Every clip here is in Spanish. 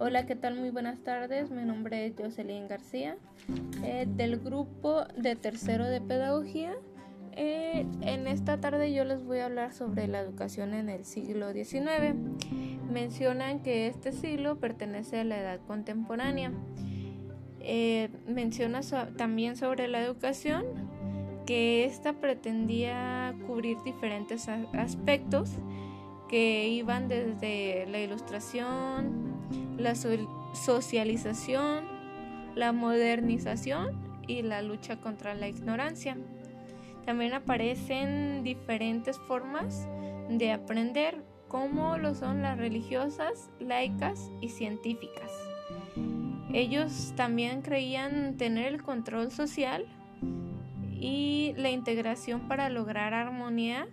Hola, ¿qué tal? Muy buenas tardes. Mi nombre es Jocelyn García, eh, del grupo de tercero de pedagogía. Eh, en esta tarde yo les voy a hablar sobre la educación en el siglo XIX. Mencionan que este siglo pertenece a la edad contemporánea. Eh, menciona también sobre la educación que ésta pretendía cubrir diferentes aspectos que iban desde la ilustración, la socialización, la modernización y la lucha contra la ignorancia. También aparecen diferentes formas de aprender, como lo son las religiosas, laicas y científicas. Ellos también creían tener el control social y la integración para lograr armonía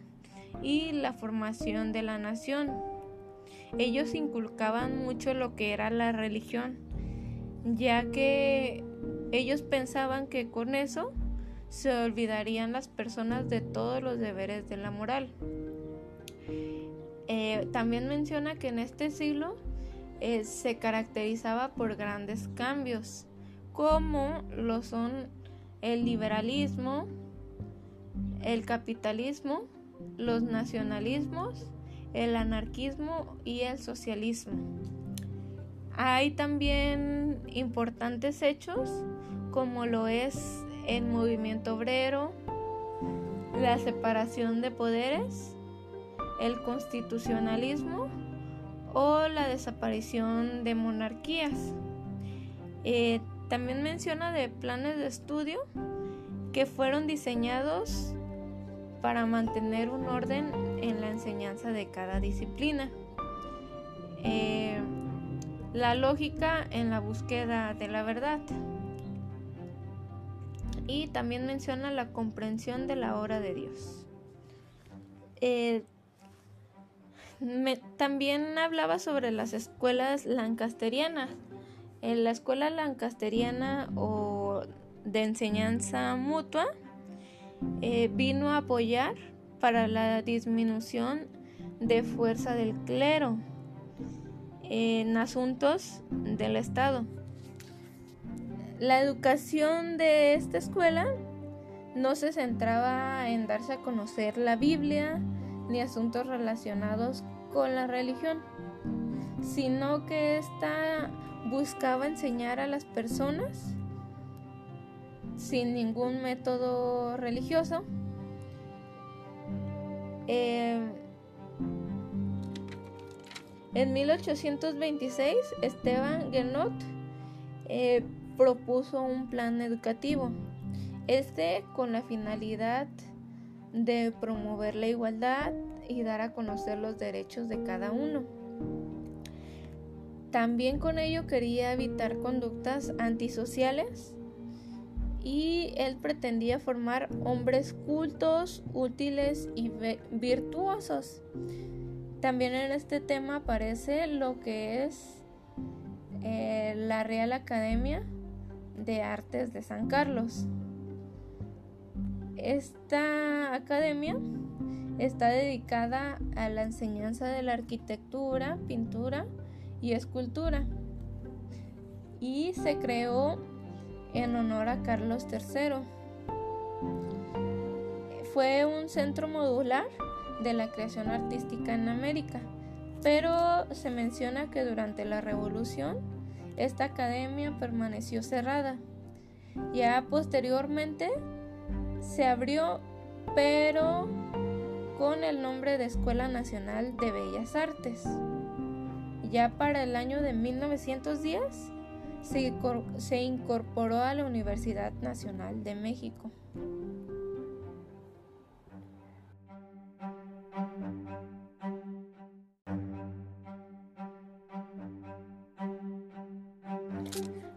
y la formación de la nación ellos inculcaban mucho lo que era la religión, ya que ellos pensaban que con eso se olvidarían las personas de todos los deberes de la moral. Eh, también menciona que en este siglo eh, se caracterizaba por grandes cambios, como lo son el liberalismo, el capitalismo, los nacionalismos el anarquismo y el socialismo. Hay también importantes hechos como lo es el movimiento obrero, la separación de poderes, el constitucionalismo o la desaparición de monarquías. Eh, también menciona de planes de estudio que fueron diseñados para mantener un orden en la enseñanza de cada disciplina. Eh, la lógica en la búsqueda de la verdad. Y también menciona la comprensión de la obra de Dios. Eh, también hablaba sobre las escuelas lancasterianas. En la escuela lancasteriana o de enseñanza mutua eh, vino a apoyar para la disminución de fuerza del clero en asuntos del Estado. La educación de esta escuela no se centraba en darse a conocer la Biblia ni asuntos relacionados con la religión, sino que ésta buscaba enseñar a las personas sin ningún método religioso. Eh, en 1826, Esteban Guenot eh, propuso un plan educativo, este con la finalidad de promover la igualdad y dar a conocer los derechos de cada uno. También con ello quería evitar conductas antisociales él pretendía formar hombres cultos, útiles y virtuosos. También en este tema aparece lo que es eh, la Real Academia de Artes de San Carlos. Esta academia está dedicada a la enseñanza de la arquitectura, pintura y escultura y se creó en honor a Carlos III. Fue un centro modular de la creación artística en América, pero se menciona que durante la Revolución esta academia permaneció cerrada. Ya posteriormente se abrió, pero con el nombre de Escuela Nacional de Bellas Artes. Ya para el año de 1910 se, incorporó a la Universidad Nacional de México.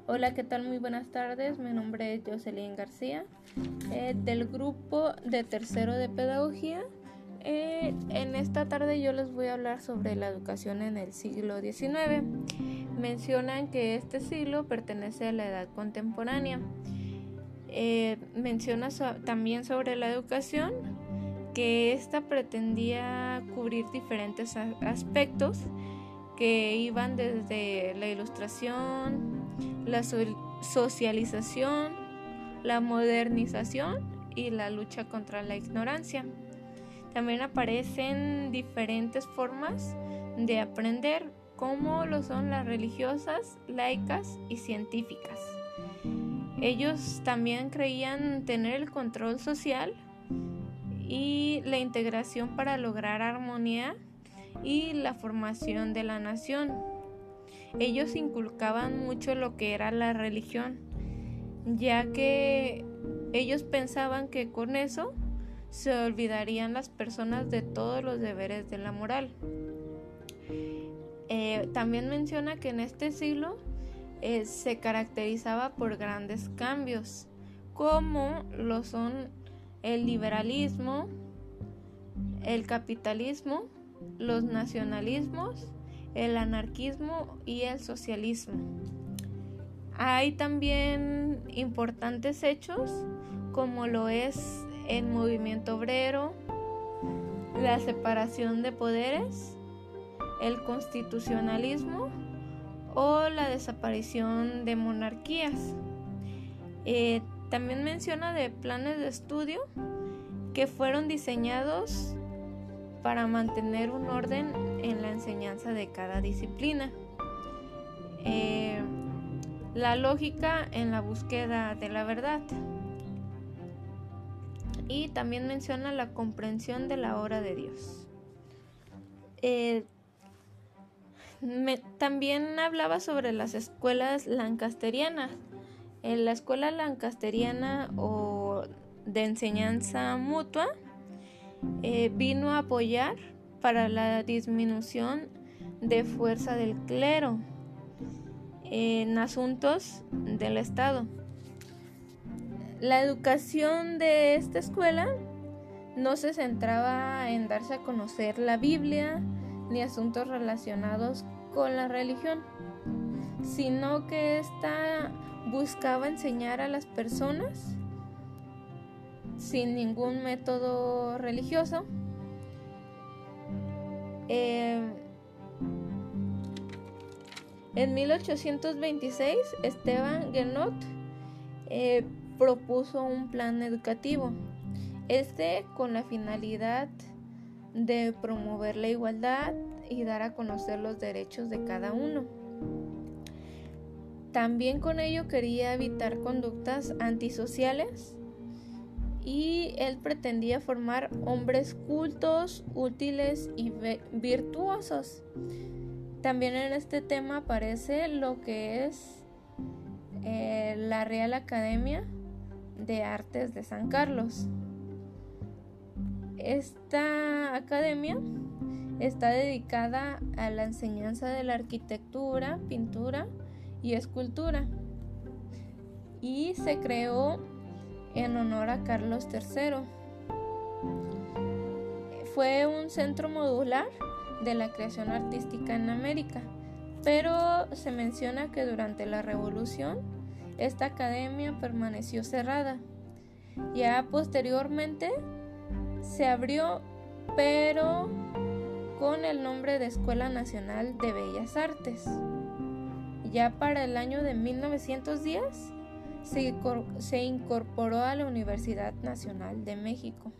Hola, ¿qué tal? Muy buenas tardes. Mi nombre es Jocelyn García, eh, del grupo de tercero de pedagogía. Eh, en esta tarde yo les voy a hablar sobre la educación en el siglo XIX mencionan que este siglo pertenece a la edad contemporánea. Eh, menciona también sobre la educación que ésta pretendía cubrir diferentes aspectos que iban desde la ilustración, la socialización, la modernización y la lucha contra la ignorancia. También aparecen diferentes formas de aprender, como lo son las religiosas, laicas y científicas. Ellos también creían tener el control social y la integración para lograr armonía y la formación de la nación. Ellos inculcaban mucho lo que era la religión, ya que ellos pensaban que con eso se olvidarían las personas de todos los deberes de la moral. Eh, también menciona que en este siglo eh, se caracterizaba por grandes cambios, como lo son el liberalismo, el capitalismo, los nacionalismos, el anarquismo y el socialismo. Hay también importantes hechos como lo es el movimiento obrero, la separación de poderes, el constitucionalismo o la desaparición de monarquías. Eh, también menciona de planes de estudio que fueron diseñados para mantener un orden en la enseñanza de cada disciplina. Eh, la lógica en la búsqueda de la verdad. Y también menciona la comprensión de la obra de Dios. Eh, también hablaba sobre las escuelas lancasterianas. En la escuela lancasteriana o de enseñanza mutua eh, vino a apoyar para la disminución de fuerza del clero en asuntos del Estado. La educación de esta escuela no se centraba en darse a conocer la Biblia ni asuntos relacionados con la religión, sino que ésta buscaba enseñar a las personas sin ningún método religioso. Eh, en 1826, Esteban Guenot eh, propuso un plan educativo, este con la finalidad de promover la igualdad y dar a conocer los derechos de cada uno. También con ello quería evitar conductas antisociales y él pretendía formar hombres cultos, útiles y virtuosos. También en este tema aparece lo que es eh, la Real Academia de Artes de San Carlos. Esta academia está dedicada a la enseñanza de la arquitectura, pintura y escultura y se creó en honor a Carlos III. Fue un centro modular de la creación artística en América, pero se menciona que durante la Revolución esta academia permaneció cerrada. Ya posteriormente se abrió, pero con el nombre de Escuela Nacional de Bellas Artes. Ya para el año de 1910 se, incorporó a la Universidad Nacional de México.